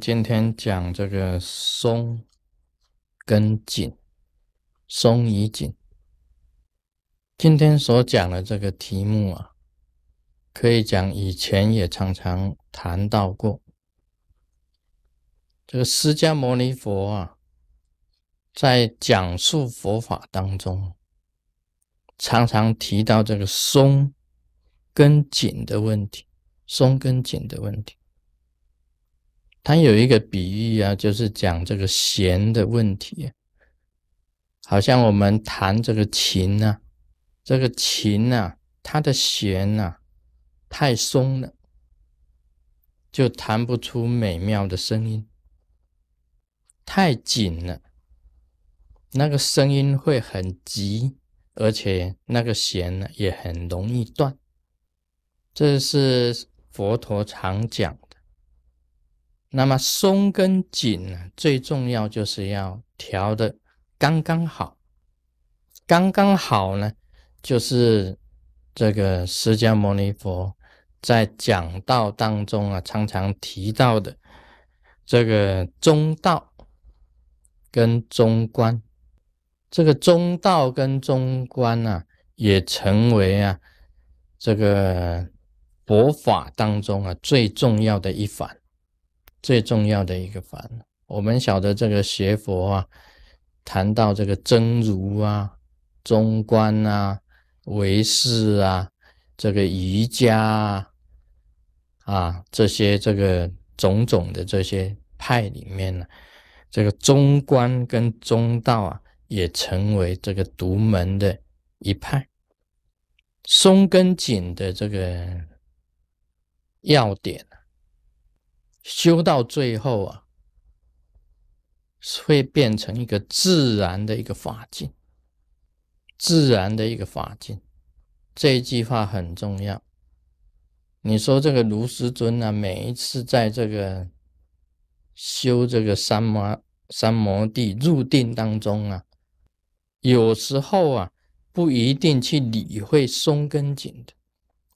今天讲这个松跟紧，松与紧。今天所讲的这个题目啊，可以讲以前也常常谈到过。这个释迦牟尼佛啊，在讲述佛法当中，常常提到这个松跟紧的问题，松跟紧的问题。他有一个比喻啊，就是讲这个弦的问题，好像我们弹这个琴呐，这个琴呐，它的弦呐太松了，就弹不出美妙的声音；太紧了，那个声音会很急，而且那个弦呢也很容易断。这是佛陀常讲。那么松跟紧呢，最重要就是要调的刚刚好，刚刚好呢，就是这个释迦牟尼佛在讲道当中啊，常常提到的这个中道跟中观，这个中道跟中观啊，也成为啊这个佛法当中啊最重要的一环。最重要的一个法，我们晓得这个学佛啊，谈到这个真如啊、中观啊、唯识啊、这个瑜伽啊，啊这些这个种种的这些派里面呢，这个中观跟中道啊，也成为这个独门的一派。松跟紧的这个要点。修到最后啊，会变成一个自然的一个法境，自然的一个法境。这一句话很重要。你说这个卢师尊啊，每一次在这个修这个三摩三摩地入定当中啊，有时候啊，不一定去理会松跟紧的，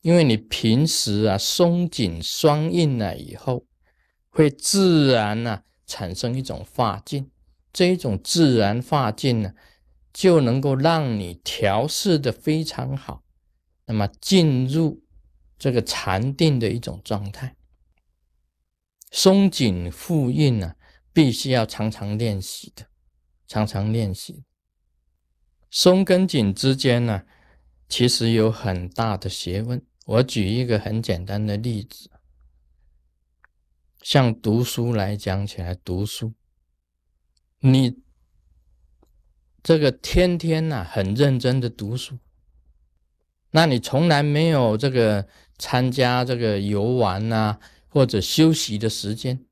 因为你平时啊松紧双印了以后。会自然呢产生一种发境，这一种自然发境呢，就能够让你调试的非常好，那么进入这个禅定的一种状态。松紧复印呢，必须要常常练习的，常常练习。松跟紧之间呢，其实有很大的学问。我举一个很简单的例子。像读书来讲起来，读书，你这个天天呐很认真的读书，那你从来没有这个参加这个游玩呐或者休息的时间，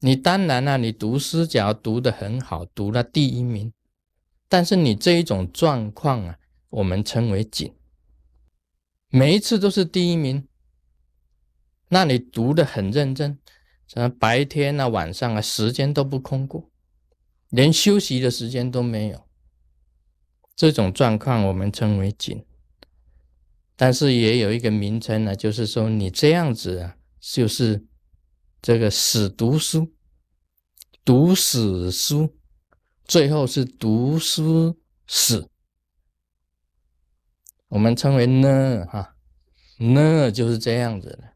你当然呢，你读诗只要读得很好，读了第一名，但是你这一种状况啊，我们称为紧，每一次都是第一名。那你读的很认真，什么白天啊、晚上啊，时间都不空过，连休息的时间都没有。这种状况我们称为紧，但是也有一个名称呢，就是说你这样子啊，就是这个死读书，读死书，最后是读书死。我们称为呢，哈，呢就是这样子的。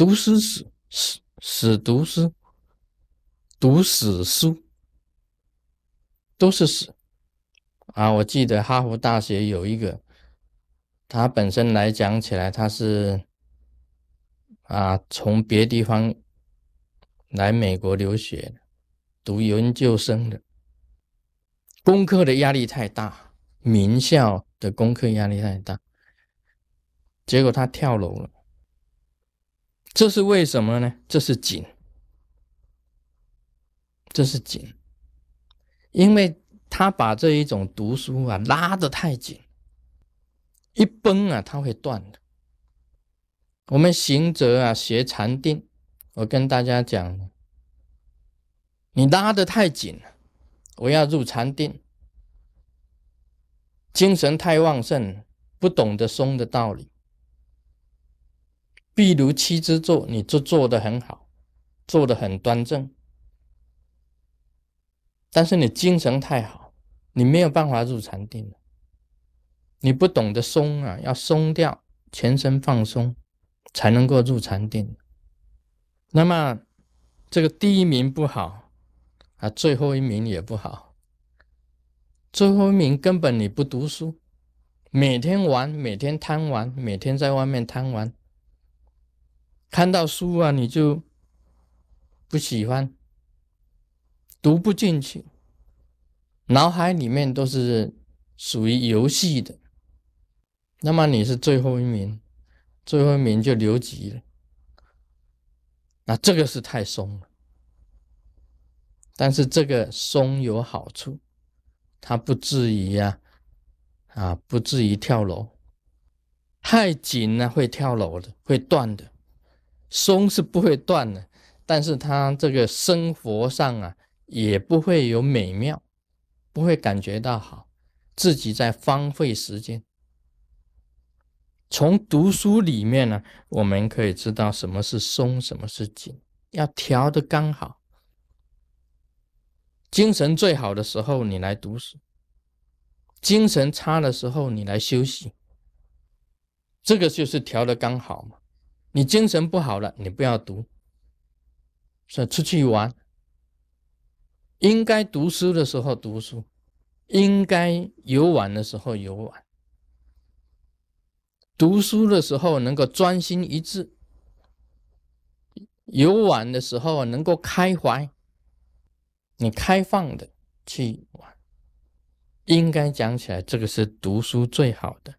读诗死死死读诗，读死书都是死啊！我记得哈佛大学有一个，他本身来讲起来，他是啊从别地方来美国留学读研究生的，功课的压力太大，名校的功课压力太大，结果他跳楼了。这是为什么呢？这是紧，这是紧，因为他把这一种读书啊拉得太紧，一崩啊，他会断的。我们行者啊学禅定，我跟大家讲，你拉得太紧了，我要入禅定，精神太旺盛，不懂得松的道理。譬如七支坐，你就做的很好，做得很端正，但是你精神太好，你没有办法入禅定你不懂得松啊，要松掉，全身放松，才能够入禅定。那么这个第一名不好啊，最后一名也不好。最后一名根本你不读书，每天玩，每天贪玩，每天在外面贪玩，看到书啊你就不喜欢，读不进去，脑海里面都是属于游戏的。那么你是最后一名，最后一名就留级了。那这个是太松了，但是这个松有好处，它不至于呀，啊，不至于跳楼。太紧呢会跳楼的，会断的。松是不会断的，但是他这个生活上啊也不会有美妙，不会感觉到好，自己在荒废时间。从读书里面呢，我们可以知道什么是松，什么是紧，要调的刚好。精神最好的时候，你来读书；精神差的时候，你来休息。这个就是调的刚好嘛。你精神不好了，你不要读，说出去玩。应该读书的时候读书，应该游玩的时候游玩。读书的时候能够专心一致，游玩的时候能够开怀，你开放的去玩，应该讲起来，这个是读书最好的，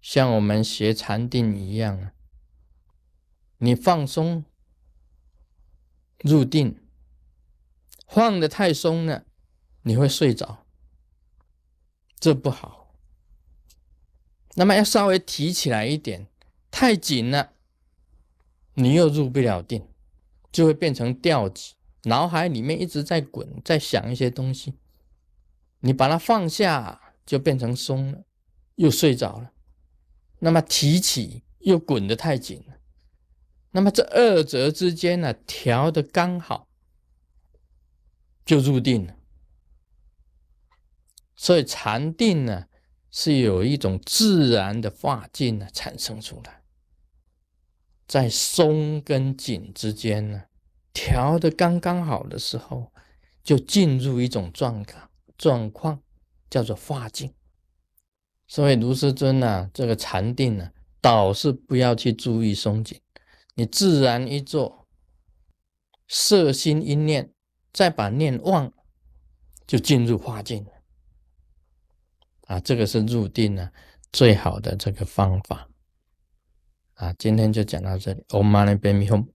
像我们学禅定一样啊，你放松入定，放的太松了，你会睡着，这不好。那么要稍微提起来一点，太紧了，你又入不了定，就会变成吊子，脑海里面一直在滚，在想一些东西。你把它放下，就变成松了，又睡着了。那么提起又滚得太紧，那么这二者之间呢，调的刚好，就入定了。所以禅定呢。是有一种自然的化境呢产生出来，在松跟紧之间呢，调的刚刚好的时候，就进入一种状况状况，叫做化境。所以卢师尊呢，这个禅定呢，倒是不要去注意松紧，你自然一做，色心一念，再把念忘，就进入化境了。啊，这个是入定呢最好的这个方法。啊，今天就讲到这里。Om Mani Padme Hum。